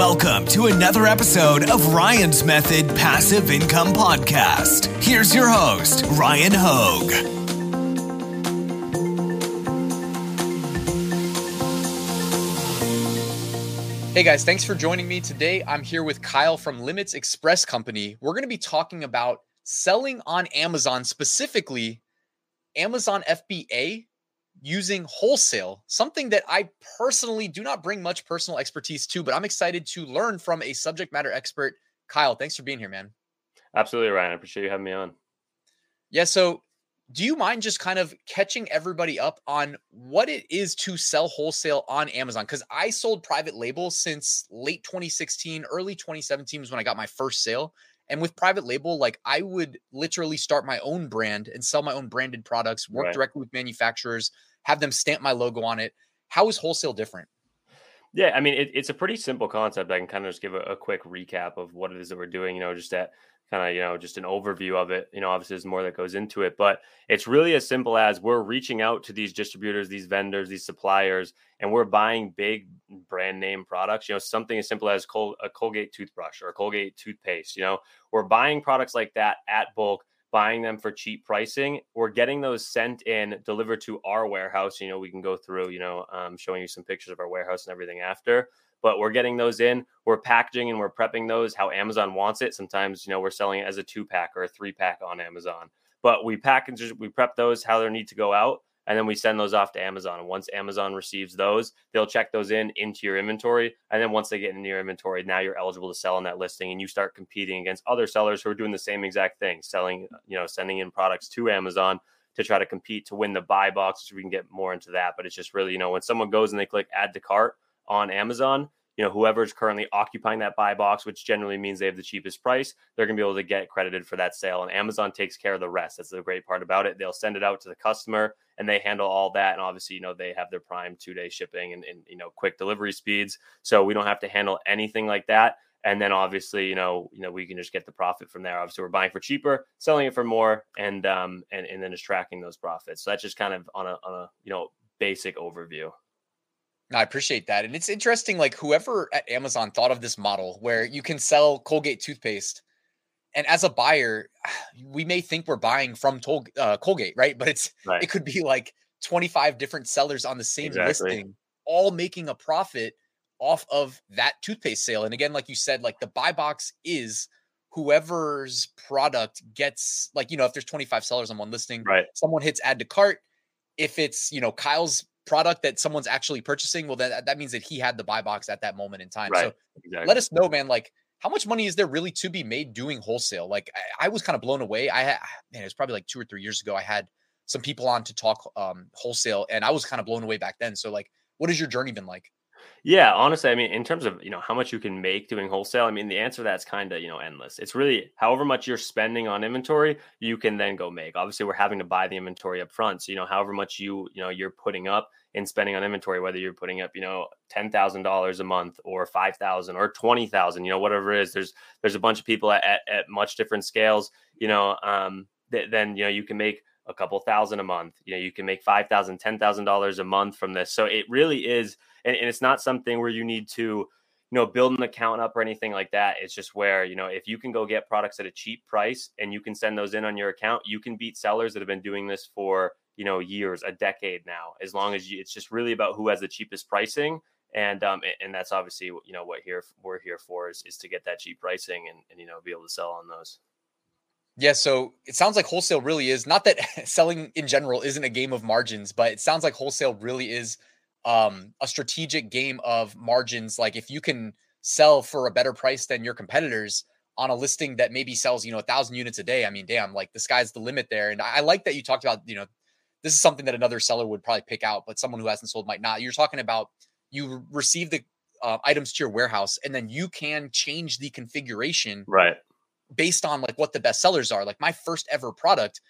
Welcome to another episode of Ryan's Method Passive Income Podcast. Here's your host, Ryan Hogue. Hey guys, thanks for joining me today. I'm here with Kyle from Limits Express Company. We're going to be talking about selling on Amazon, specifically Amazon FBA using wholesale, something that I personally do not bring much personal expertise to, but I'm excited to learn from a subject matter expert. Kyle, thanks for being here, man. Absolutely, Ryan. I appreciate you having me on. Yeah. So, do you mind just kind of catching everybody up on what it is to sell wholesale on Amazon? Because I sold private label since late 2016, early 2017 was when I got my first sale. And with private label, like I would literally start my own brand and sell my own branded products, work right. directly with manufacturers, have them stamp my logo on it. How is wholesale different? Yeah, I mean, it, it's a pretty simple concept. I can kind of just give a, a, quick recap of what it is that we're doing, you know, just that kind of, you know, just an overview of it. You know, obviously there's more that goes into it, but it's really as simple as we're reaching out to these distributors, these vendors, these suppliers, and we're buying big brand name products, you know, something as simple as Col- a Colgate toothbrush or a Colgate toothpaste, you know, we're buying products like that at bulk buying them for cheap pricing We're getting those sent in delivered to our warehouse you know we can go through you know um, showing you some pictures of our warehouse and everything after but we're getting those in we're packaging and we're prepping those how amazon wants it. Sometimes you know we're selling it as a two pack or a three pack on amazon but we package we prep those how they need to go out and then we send those off to Amazon. And once Amazon receives those, they'll check those in into your inventory. And then once they get into your inventory, now you're eligible to sell on that listing, and you start competing against other sellers who are doing the same exact thing, selling, you know, sending in products to Amazon to try to compete to win the buy box. So we can get more into that, but it's just really, you know, when someone goes and they click add to cart on Amazon, you know, whoever's currently occupying that buy box, which generally means they have the cheapest price, they're going to be able to get credited for that sale. And Amazon takes care of the rest. That's the great part about it. They'll send it out to the customer and they handle all that. And obviously, you know, they have their prime two day shipping and, and, you know, quick delivery speeds. So we don't have to handle anything like that. And then obviously, you know, you know, we can just get the profit from there. Obviously, we're buying for cheaper, selling it for more, and um, and and then just tracking those profits. So that's just kind of on a on a you know basic overview. I appreciate that. And it's interesting, like whoever at Amazon thought of this model where you can sell Colgate toothpaste. And as a buyer, we may think we're buying from Tol- uh, Colgate, right? But it's right. it could be like 25 different sellers on the same exactly. listing, all making a profit off of that toothpaste sale. And again, like you said, like the buy box is whoever's product gets like, you know, if there's 25 sellers on one listing, right. someone hits add to cart. If it's, you know, Kyle's product that someone's actually purchasing, well, that that means that he had the buy box at that moment in time. Right. So exactly. let us know, man. Like, how much money is there really to be made doing wholesale? Like, I, I was kind of blown away. I man, it was probably like two or three years ago. I had some people on to talk um, wholesale, and I was kind of blown away back then. So, like, what has your journey been like? Yeah, honestly, I mean, in terms of you know how much you can make doing wholesale, I mean, the answer to that's kind of you know endless. It's really however much you're spending on inventory, you can then go make. Obviously, we're having to buy the inventory up front, so you know however much you you know you're putting up in spending on inventory, whether you're putting up you know ten thousand dollars a month or five thousand or twenty thousand, you know whatever it is. There's there's a bunch of people at, at, at much different scales, you know. Um, th- then you know you can make a couple thousand a month. You know, you can make five thousand, ten thousand dollars a month from this. So it really is, and, and, it's not something where you need to, you know, build an account up or anything like that. It's just where you know if you can go get products at a cheap price and you can send those in on your account, you can beat sellers that have been doing this for you know years, a decade now. As long as you, it's just really about who has the cheapest pricing. And um and that's obviously you know what here we're here for is, is to get that cheap pricing and, and you know be able to sell on those. Yeah, so it sounds like wholesale really is not that selling in general isn't a game of margins, but it sounds like wholesale really is um, a strategic game of margins. Like if you can sell for a better price than your competitors on a listing that maybe sells, you know, a thousand units a day. I mean, damn, like the sky's the limit there. And I like that you talked about, you know, this is something that another seller would probably pick out, but someone who hasn't sold might not. You're talking about you receive the uh, items to your warehouse and then you can change the configuration right based on like what the best sellers are. Like my first ever product,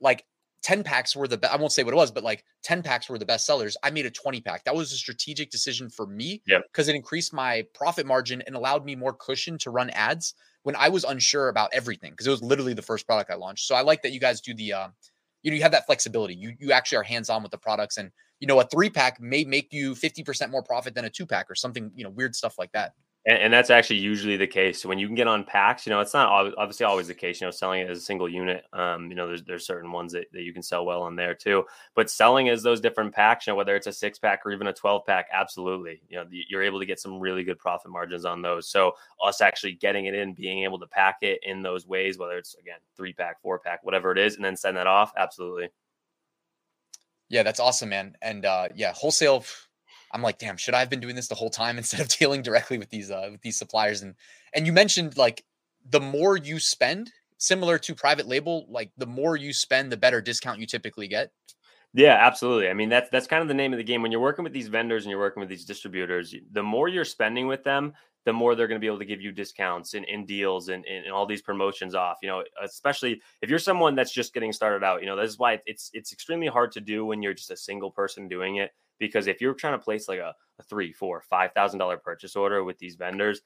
like 10 packs were the be- I won't say what it was, but like 10 packs were the best sellers. I made a 20 pack. That was a strategic decision for me because it increased my profit margin and allowed me more cushion to run ads when I was unsure about everything because it was literally the first product I launched. So I like that you guys do the uh, you know you have that flexibility. You you actually are hands on with the products and you know a 3 pack may make you 50% more profit than a 2 pack or something, you know, weird stuff like that. And, and, that's actually usually the case. So when you can get on packs, you know, it's not obviously always the case, you know, selling it as a single unit. Um, you know, there's, there's certain ones that, that you can sell well on there too, but selling as those different packs, you know, whether it's a six pack or even a 12 pack, absolutely. You know, you're able to get some really good profit margins on those. So us actually getting it in, being able to pack it in those ways, whether it's again, three pack, four pack, whatever it is, and then send that off. Absolutely. Yeah, that's awesome, man. And uh, yeah, wholesale I'm like, damn, should I have been doing this the whole time instead of dealing directly with these uh, with these suppliers? And and you mentioned like the more you spend, similar to private label, like the more you spend, the better discount you typically get. Yeah, absolutely. I mean, that's that's kind of the name of the game. When you're working with these vendors and you're working with these distributors, the more you're spending with them, the more they're going to be able to give you discounts and, and deals and, and, all these promotions off. You know, especially if you're someone that's just getting started out. You know, this is why it's it's extremely hard to do when you're just a single person doing it because if you're trying to place like a, a three, four, five thousand dollar purchase order with these vendors,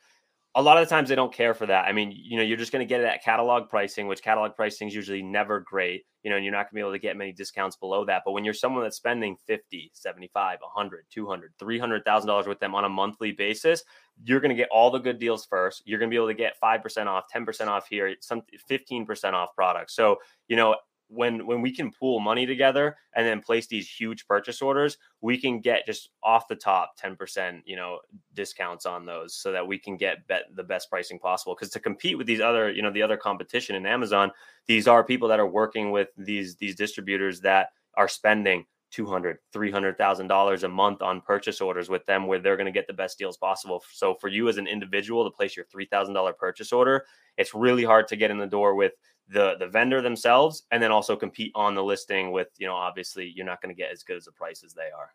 a lot of the times they don't care for that. I mean, you know, you're just going to get it at catalog pricing, which catalog pricing is usually never great, you know, and you're not going to be able to get many discounts below that. But when you're someone that's spending 50, 75, 100, 200, $300,000 with them on a monthly basis, you're going to get all the good deals first. You're going to be able to get 5% off, 10% off here, some 15% off products. So, you know, when when we can pool money together and then place these huge purchase orders, we can get just off the top 10%, you know, discounts on those so that we can get bet the best pricing possible. Because to compete with these other, you know, the other competition in Amazon, these are people that are working with these these distributors that are spending 200 $300,000 a month on purchase orders with them where they're going to get the best deals possible. So for you as an individual to place your $3,000 purchase order, it's really hard to get in the door with the the vendor themselves and then also compete on the listing with you know obviously you're not going to get as good as the price as they are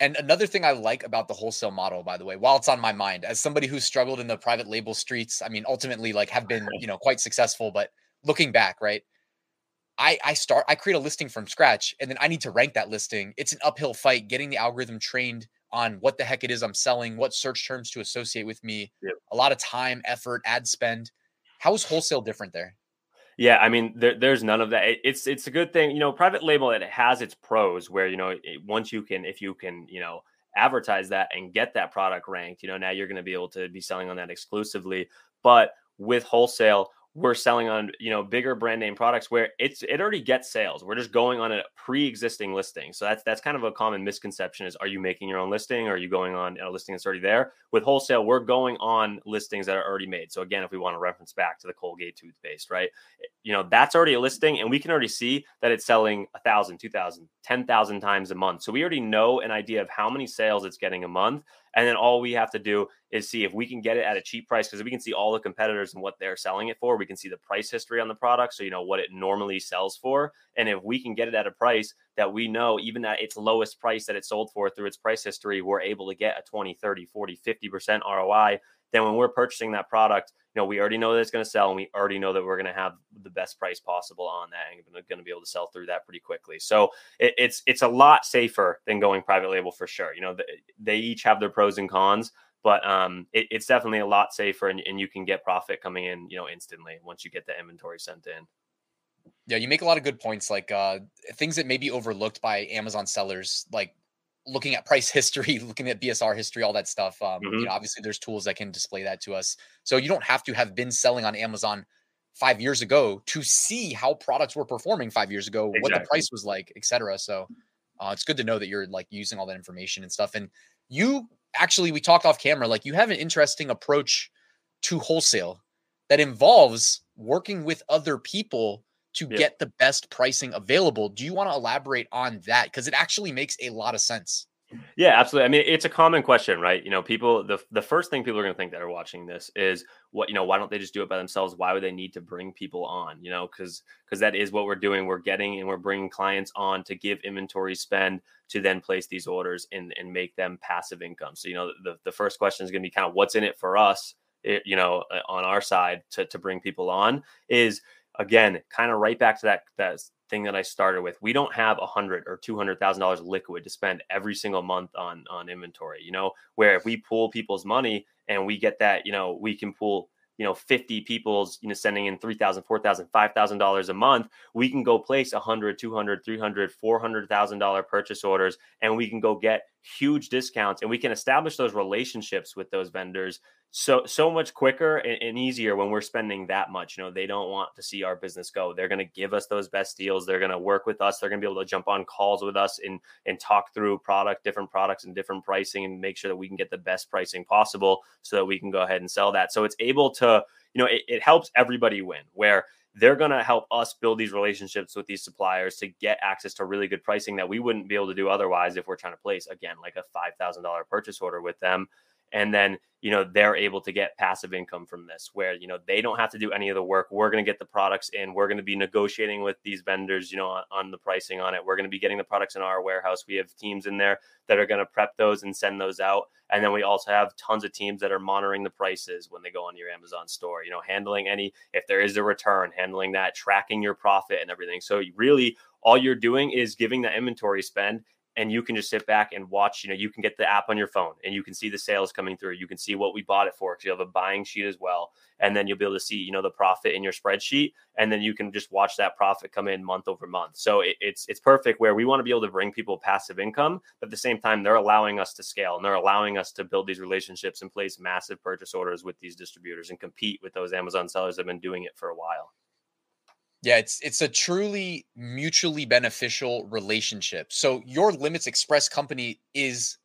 and another thing i like about the wholesale model by the way while it's on my mind as somebody who's struggled in the private label streets i mean ultimately like have been you know quite successful but looking back right I, I start I create a listing from scratch and then I need to rank that listing. It's an uphill fight getting the algorithm trained on what the heck it is I'm selling, what search terms to associate with me. Yep. A lot of time, effort, ad spend. How is wholesale different there? Yeah, I mean, there, there's none of that. It, it's it's a good thing, you know. Private label it has its pros where you know it, once you can, if you can, you know, advertise that and get that product ranked, you know, now you're going to be able to be selling on that exclusively. But with wholesale, we're selling on you know bigger brand name products where it's it already gets sales. We're just going on a pre-existing listing. So that's that's kind of a common misconception is are you making your own listing? Or are you going on a listing that's already there? With wholesale we're going on listings that are already made. So again if we want to reference back to the colgate toothpaste right? Eh, you know that's already a listing and we can already see that it's selling a thousand two thousand ten thousand times a month. So we already know an idea of how many sales it's getting a month and then all we have to do is see if we can get it at a cheap price because we can see all the competitors and what they're selling it for. We can see the price history on the product. So, you know, what it normally sells for. And if we can get it at a price that we know, even at its lowest price that it sold for through its price history, we're able to get a 20, 30, 40, 50% ROI. Then when we're purchasing that product, you know, we already know that it's going to sell and we already know that we're going to have the best price possible on that and we're going to be able to sell through that pretty quickly. So it, it's, it's a lot safer than going private label for sure. You know, they, they each have their pros and cons, but um, it, it's definitely a lot safer and, and you can get profit coming in, you know, instantly once you get the inventory sent in. Yeah, you make a lot of good points, like uh, things that may be overlooked by Amazon sellers, like looking at price history, looking at BSR history, all that stuff. Um, mm-hmm. You know, obviously there's tools that can display that to us. So you don't have to have been selling on Amazon five years ago to see how products were performing five years ago, exactly. what the price was like, etc. So uh, it's good to know that you're like using all that information and stuff. And you actually, we talked off camera, like you have an interesting approach to wholesale that involves working with other people to yeah. get the best pricing available. Do you want to elaborate on that? Because it actually makes a lot of sense. Yeah, absolutely. I mean, it's a common question, right? You know, people the the first thing people are going to think that are watching this is what, you know, why don't they just do it by themselves? Why would they need to bring people on, you know, cuz cuz that is what we're doing. We're getting and we're bringing clients on to give inventory spend to then place these orders and and make them passive income. So, you know, the the first question is going to be kind of what's in it for us, it, you know, on our side to to bring people on is again, kind of right back to that that thing that I started with. We don't have a hundred or two hundred thousand dollars liquid to spend every single month on on inventory. You know, where if we pool people's money and we get that, you know, we can pool you know 50 people's you know sending in 3000 4000 5000 dollars a month we can go place 100 200 300 400000 dollar purchase orders and we can go get huge discounts and we can establish those relationships with those vendors so so much quicker and, and, easier when we're spending that much you know they don't want to see our business go. They're going to give us those best deals. They're going to work with us. They're going to be able to jump on calls with us and and talk through product different products and different pricing and make sure that we can get the best pricing possible so that we can go ahead and sell that. So it's able to you know it, it helps everybody win where they're going to help us build these relationships with these suppliers to get access to really good pricing that we wouldn't be able to do otherwise if we're trying to place again like a $5000 purchase order with them and then you know they're able to get passive income from this where you know they don't have to do any of the work. We're going to get the products in. We're going to be negotiating with these vendors you know on, on the pricing on it. We're going to be getting the products in our warehouse. We have teams in there that are going to prep those and send those out. And then we also have tons of teams that are monitoring the prices when they go on your amazon store you know handling any if there is a return handling that tracking your profit and everything. So really all you're doing is giving the inventory spend and you can just sit back and watch. You know, you can get the app on your phone and you can see the sales coming through. You can see what we bought it for because you have a buying sheet as well. And then you'll be able to see, you know, the profit in your spreadsheet, and then you can just watch that profit come in month over month. So it, it's it's perfect where we want to be able to bring people passive income, but at the same time, they're allowing us to scale and they're allowing us to build these relationships and place massive purchase orders with these distributors and compete with those Amazon sellers that have been doing it for a while. Yeah, it's it's a truly mutually beneficial relationship. So your Limits Express company is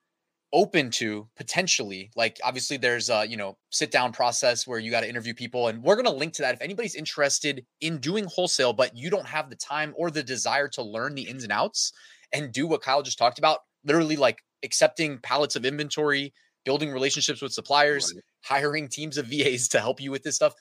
open to potentially like obviously there's a you know sit down process where you got to interview people and we're going to link to that if anybody's interested in doing wholesale but you don't have the time or the desire to learn the ins and outs and do what Kyle just talked about literally like accepting pallets of inventory building relationships with suppliers right. hiring teams of VAs to help you with this stuff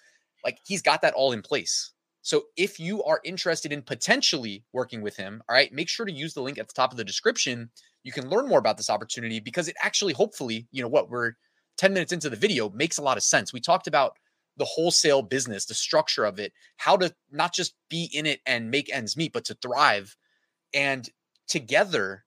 like he's got that all in place so if you are interested in potentially working with him, all right, make sure to use the link at the top of the description. You can learn more about this opportunity because it actually, hopefully, you know what, we're 10 minutes into the video, makes a lot of sense. We talked about the wholesale business, the structure of it, how to not just be in it and make ends meet, but to thrive. And together,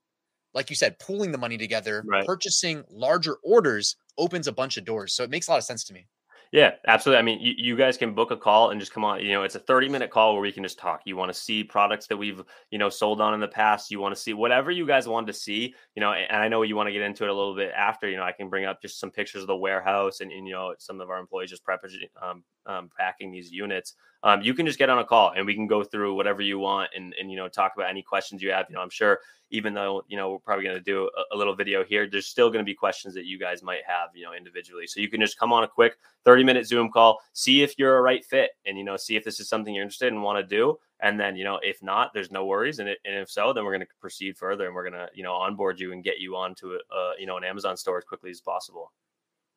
like you said, pooling the money together, right. purchasing larger orders opens a bunch of doors. So it makes a lot of sense to me. Yeah, absolutely. I mean, you, you guys can book a call and just come on. You know, it's a 30 minute call where we can just talk. You want to see products that we've, you know, sold on in the past. You want to see whatever you guys want to see, you know, and I know you want to get into it a little bit after, you know, I can bring up just some pictures of the warehouse and, and you know, some of our employees just prep, um, um, packing these units. Um, you can just get on a call and we can go through whatever you want and, and, you know, talk about any questions you have. You know, I'm sure even though you know we're probably going to do a, a, little video here there's still going to be questions that you guys might have you know individually so you can just come on a quick 30 minute zoom call see if you're a right fit and you know see if this is something you're interested in and want to do and then you know if not there's no worries and, it, and if so then we're going to proceed further and we're going to you know onboard you and get you onto a, uh, you know an amazon store as quickly as possible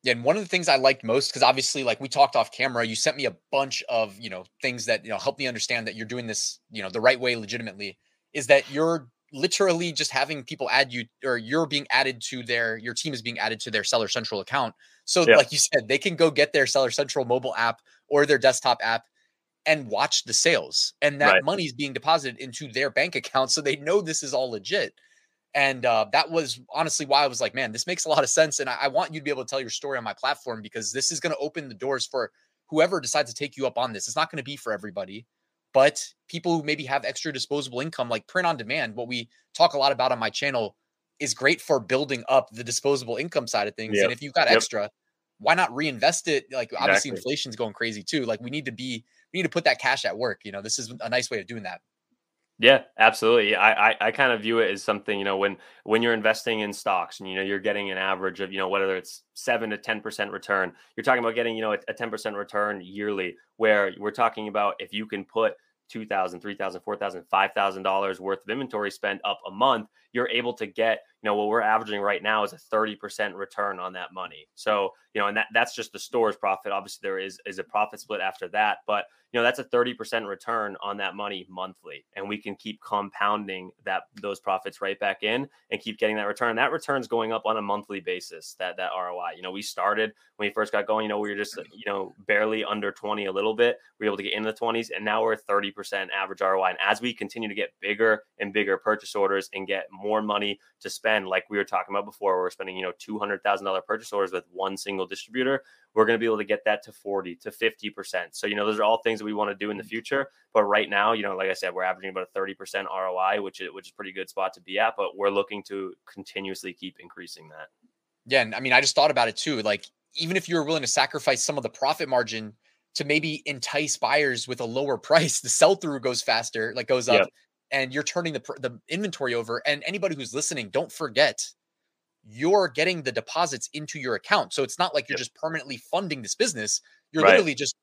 and one of the things I liked most, because obviously, like we talked off camera, you sent me a bunch of you know things that you know help me understand that you're doing this you know the right way, legitimately. Is that you're literally just having people add you or you're being added to their your team is being added to their seller central account so yeah. like you said they can go get their seller central mobile app or their desktop app and watch the sales and that right. money is being deposited into their bank account so they know this is all legit and uh, that was honestly why i was like man this makes a lot of sense and I, I want you to be able to tell your story on my platform because this is going to open the doors for whoever decides to take you up on this it's not going to be for everybody but people who maybe have extra disposable income, like print on demand, what we talk a lot about on my channel is great for building up the disposable income side of things. Yep. And if you've got yep. extra, why not reinvest it? Like obviously exactly. inflation's going crazy too. Like we need to be, we need to put that cash at work. You know, this is a nice way of doing that. Yeah, absolutely. I, I, I kind of view it as something, you know, when when you're investing in stocks and you know you're getting an average of, you know, whether it's seven to ten percent return, you're talking about getting, you know, a ten percent return yearly, where we're talking about if you can put $2,000, $3,000, $4,000, $5,000 worth of inventory spend up a month, you're able to get, you know, what we're averaging right now is a 30% return on that money. So, you know, and that, that's just the store's profit. Obviously, there is, is a profit split after that, but, you know, that's a 30% return on that money monthly. And we can keep compounding that, those profits right back in and keep getting that return. That return's going up on a monthly basis, that, that ROI. You know, we started when we first got going, you know, we were just, you know, barely under 20 a little bit. We were able to get in the 20s and now we're 30% 30% average ROI. And as we continue to get bigger and bigger purchase orders and get more money to spend, like we were talking about before, we're spending, you know, $200,000 purchase orders with one single distributor. We're going to be able to get that to 40 to 50%. So, you know, those are all things that we want to do in the mm-hmm. future. But right now, you know, like I said, we're averaging about a 30% ROI, which is, which is pretty good spot to be at, but we're looking to continuously keep increasing that. Yeah. And I mean, I just thought about it too. Like, even if you're willing to sacrifice some of the profit margin to maybe entice buyers with a lower price, the sell through goes faster, like goes up, yep. And you're turning the the inventory over. And anybody who's listening, don't forget you're getting the deposits into your account. So it's not like you're yep. just permanently funding this business. You're right. literally just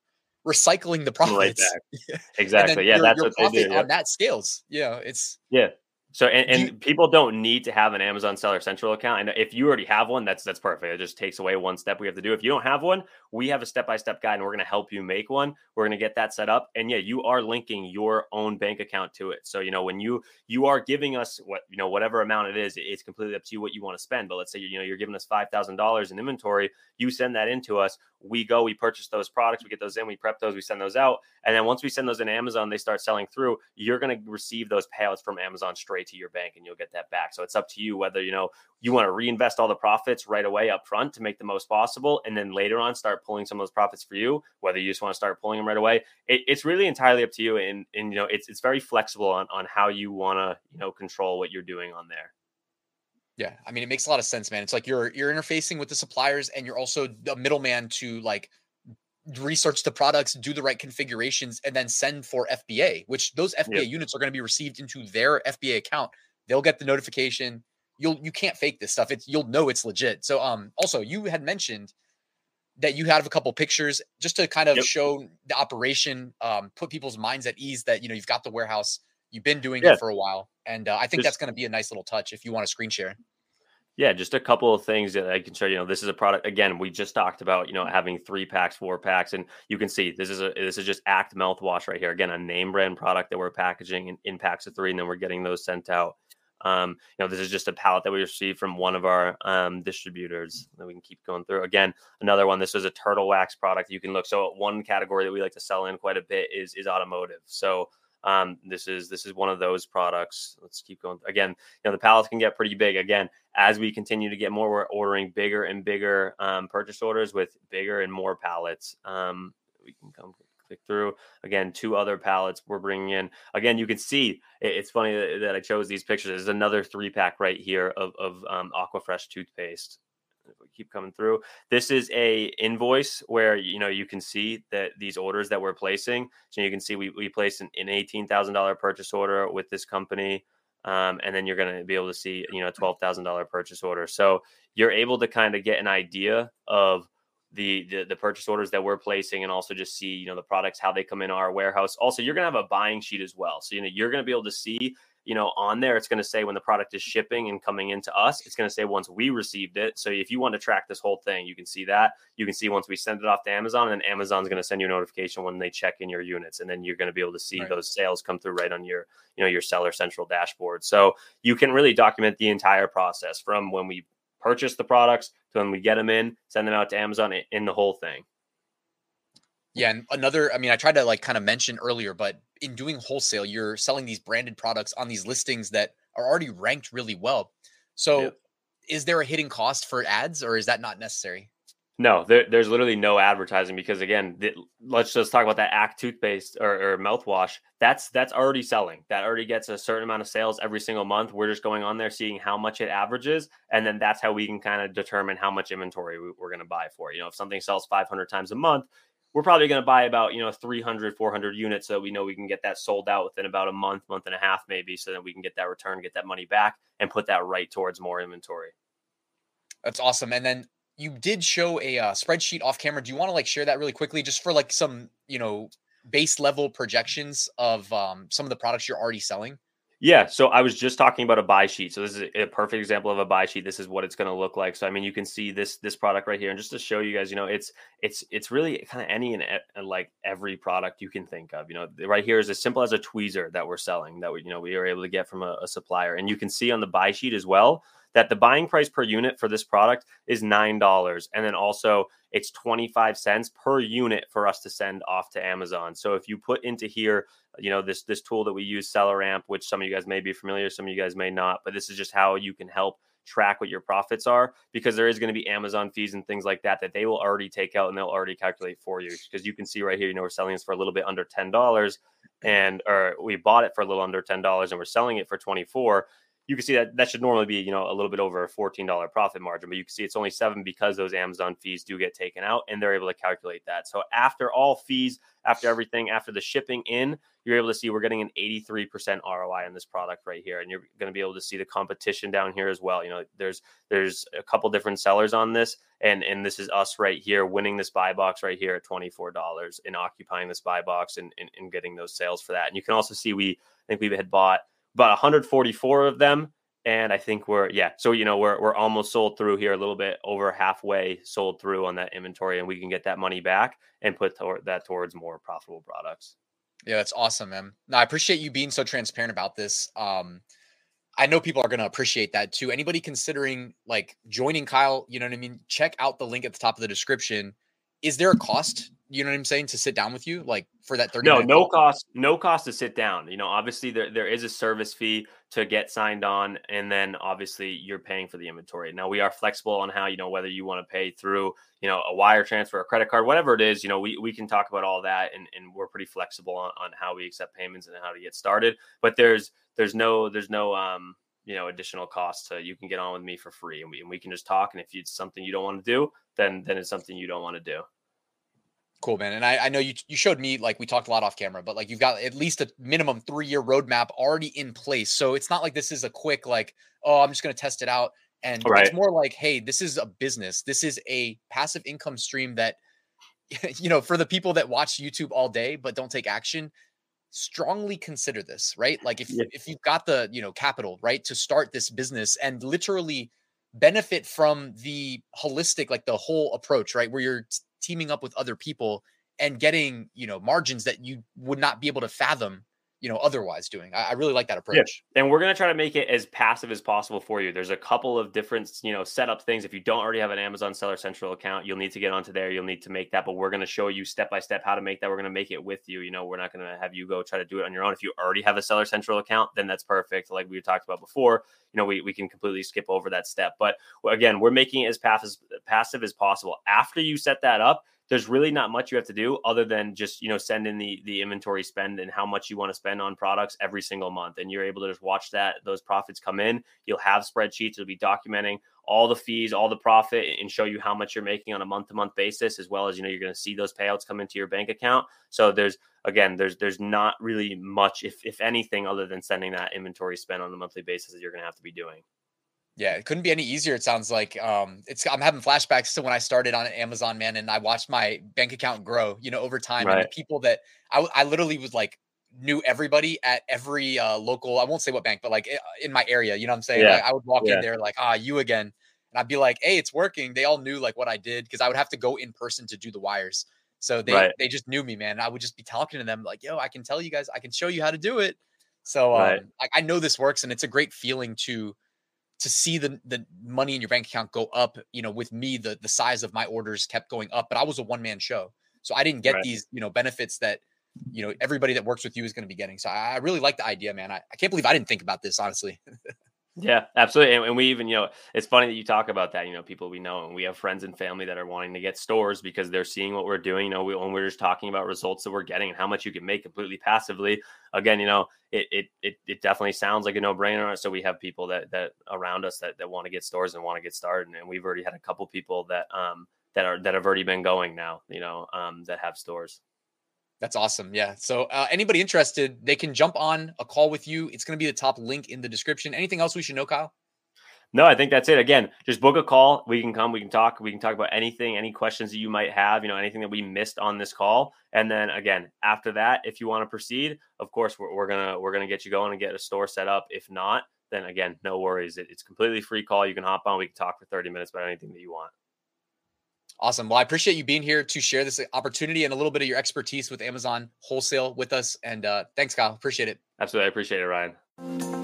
recycling the profits. Right exactly. yeah, your, that's your what they do. On that scales. Yeah, it's yeah. So and, and you, people don't need to have an Amazon Seller Central account. And if you already have one, that's that's perfect. It just takes away one step we have to do. If you don't have one, we have a step by step guide, and we're going to help you make one. We're going to get that set up, and yeah, you are linking your own bank account to it. So you know when you you are giving us what you know whatever amount it is, it's completely up to you what you want to spend. But let's say you know you're giving us five thousand dollars in inventory, you send that into us. We go, we purchase those products, we get those in, we prep those, we send those out, and then once we send those in Amazon, they start selling through. You're going to receive those payouts from Amazon straight to your bank, and you'll get that back. So it's up to you whether you know you want to reinvest all the profits right away up front to make the most possible, and then later on start pulling some of those profits for you. Whether you just want to start pulling them right away, it, it's really entirely up to you. And and you know it's it's very flexible on on how you want to you know control what you're doing on there. Yeah, I mean it makes a lot of sense, man. It's like you're you're interfacing with the suppliers, and you're also the middleman to like research the products, do the right configurations, and then send for FBA, which those FBA yep. units are going to be received into their FBA account. They'll get the notification. You'll you can't fake this stuff. It's you'll know it's legit. So um also you had mentioned that you have a couple pictures just to kind of yep. show the operation, um, put people's minds at ease that you know you've got the warehouse, you've been doing yeah. it for a while, and uh, I think just, that's going to be a nice little touch if you want to screen share. Yeah, just a couple of things that I can show you. Know, this is a product. Again, we just talked about you know having three packs, four packs, and you can see this is a this is just Act mouthwash right here. Again, a name brand product that we're packaging in, in packs of three, and then we're getting those sent out. Um, you know, this is just a pallet that we received from one of our um, distributors that we can keep going through. Again, another one. This is a turtle wax product. You can look. So one category that we like to sell in quite a bit is is automotive. So um, this is this is one of those products. Let's keep going. Again, you know the pallets can get pretty big. Again, as we continue to get more, we're ordering bigger and bigger um, purchase orders with bigger and more pallets. Um, we can come click through again. Two other pallets we're bringing in. Again, you can see it's funny that, I chose these pictures. There's another three pack right here of of um, Aquafresh toothpaste we keep coming through this is a invoice where you know you can see that these orders that we're placing so you can see we, we placed an, an $18000 purchase order with this company um, and then you're going to be able to see you know a $12000 purchase order so you're able to kind of get an idea of the, the, the purchase orders that we're placing and also just see you know the products how they come in our warehouse also you're going to have a buying sheet as well so you know you're going to be able to see you know, on there, it's going to say when the product is shipping and coming into us, it's going to say once we received it. So if you want to track this whole thing, you can see that. You can see once we send it off to Amazon, and Amazon's going to send you a notification when they check in your units, and then you're going to be able to see right. those sales come through right on your, you know, your seller central dashboard. So you can really document the entire process from when we purchase the products to when we get them in, send them out to Amazon, in the whole thing. Yeah, and another, I mean, I tried to like kind of mention earlier, but in doing wholesale, you're selling these branded products on these listings that are already ranked really well. So, yeah. is there a hidden cost for ads, or is that not necessary? No, there, there's literally no advertising because again, let's just talk about that Act toothpaste or, or, mouthwash. That's that's already selling. That already gets a certain amount of sales every single month. We're just going on there, seeing how much it averages, and then that's how we can kind of determine how much inventory we, we're going to buy for. You know, if something sells 500 times a month, we're probably going to buy about you know 300 400 units so we know we can get that sold out within about a month month and a half maybe so that we can get that return get that money back and put that right towards more inventory that's awesome and then you did show a uh, spreadsheet off camera do you want to like share that really quickly just for like some you know base level projections of um, some of the products you're already selling yeah, so I was just talking about a buy sheet. So this is a perfect example of a buy sheet. This is what it's going to look like. So I mean, you can see this this product right here, and just to show you guys, you know, it's it's it's really kind of any and like every product you can think of. You know, right here is as simple as a tweezer that we're selling that we you know we are able to get from a, a supplier, and you can see on the buy sheet as well that the buying price per unit for this product is $9. And then also it's 25 cents per unit for us to send off to Amazon. So if you put into here, you know, this this tool that we use, SellerAmp, which some of you guys may be familiar, some of you guys may not, but this is just how you can help track what your profits are because there is going to be Amazon fees and things like that that they will already take out and they'll already calculate for you. Because you can see right here, you know, we're selling this for a little bit under ten dollars, and or we bought it for a little under ten dollars and we're selling it for twenty four you can see that that should normally be you know a little bit over a $14 profit margin but you can see it's only seven because those amazon fees do get taken out and they're able to calculate that. So after all fees after everything after the shipping in you're able to see we're getting an 83% roi on this product right here. And you're going to be able to see the competition down here as well. You know there's there's a couple different sellers on this and and this is us right here winning this buy box right here at $24 and occupying this buy box and, and, and getting those sales for that. And you can also see we I think we had bought about 144 of them and I think we're yeah. So you know we're we're almost sold through here, a little bit over halfway sold through on that inventory, and we can get that money back and put that towards more profitable products. Yeah, that's awesome, man. I appreciate you being so transparent about this. Um, I know people are going to appreciate that too. Anybody considering like joining Kyle, you know what I mean? Check out the link at the top of the description. Is there a cost you know what I'm saying, to sit down with you, like for that 30 No, no cost, no cost to sit down. You know, obviously there, there is a service fee to get signed on, and then obviously you're paying for the inventory. Now we are flexible on how, you know, whether you want to pay through, you know, a wire transfer, a credit card, whatever it is, you know, we, we can talk about all that and, and we're pretty flexible on, on how we accept payments and how to get started. But there's there's no there's no um you know additional cost to you can get on with me for free and we, and we can just talk and if it's something you don't want to do then then it's something you don't want to do Cool, man. And I, I know you you showed me like we talked a lot off camera, but like you've got at least a minimum three year roadmap already in place. So it's not like this is a quick like, oh, I'm just gonna test it out. And right. it's more like, hey, this is a business. This is a passive income stream that, you know, for the people that watch YouTube all day but don't take action, strongly consider this, right? Like if yeah. if you've got the you know capital, right, to start this business and literally benefit from the holistic, like the whole approach, right, where you're teaming up with other people and getting you know margins that you would not be able to fathom you know otherwise doing. I, I really like that approach. yeah. and we're going to try to make it as passive as possible for you. There's a couple of different you know setup things. If you don't already have an amazon seller central account you'll need to get onto there. You'll need to make that but we're going to show you step by step how to make that. We're going to make it with you. You know we're not going to have you go try to do it on your own. If you already have a seller central account then that's perfect. Like we talked about before you know we, we can completely skip over that step. But again we're making it as passive, passive as possible. After you set that up there's really not much you have to do other than just you know send in the the inventory spend and how much you want to spend on products every single month. And you're able to just watch that those profits come in. You'll have spreadsheets. It'll be documenting all the fees all the profit and show you how much you're making on a month to month basis as well as you know you're going to see those payouts come into your bank account. So there's again there's there's not really much if if anything other than sending that inventory spend on a monthly basis that you're going to have to be doing yeah, it couldn't be any easier. It sounds like um, it's. I'm having flashbacks to when I started on Amazon, man, and I watched my bank account grow, you know, over time. Right. And the people that I, I literally was like knew everybody at every uh, local. I won't say what bank, but like in my area, you know what I'm saying? Yeah. Like, I would walk yeah. in there like, ah, you again, and I'd be like, hey, it's working. They all knew like what I did because I would have to go in person to do the wires. So they right. they just knew me, man. I would just be talking to them like, yo, I can tell you guys, I can show you how to do it. So um, right. I, I know this works, and it's a great feeling to to see the the money in your bank account go up, you know, with me, the the size of my orders kept going up, but I was a one man show, so I didn't get right. these, you know, benefits that you know everybody that works with you is going to be getting. So I, I really like the idea, man. I, I can't believe I didn't think about this, honestly. Yeah, absolutely. And, and, we even, you know, it's funny that you talk about that. You know, people we know and we have friends and family that are wanting to get stores because they're seeing what we're doing. You know, we, when we're just talking about results that we're getting and how much you can make completely passively. Again, you know, it it it, it definitely sounds like a no brainer. So we have people that that around us that, that want to get stores and want to get started. And we've already had a couple people that um that are that have already been going now. You know, um that have stores. That's awesome. Yeah. So uh, anybody interested, they can jump on a call with you. It's going to be the top link in the description. Anything else we should know, Kyle? No, I think that's it. Again, just book a call. We can come. We can talk. We can talk about anything, any questions that you might have. You know, anything that we missed on this call. And then again, after that, if you want to proceed, of course, we're, we're gonna we're gonna get you going and get a store set up. If not, then again, no worries. It, it's completely free call. You can hop on. We can talk for thirty minutes about anything that you want. Awesome. Well, I appreciate you being here to share this opportunity and a little bit of your expertise with Amazon wholesale with us. And uh, thanks, Kyle. Appreciate it. Absolutely. I appreciate it, Ryan.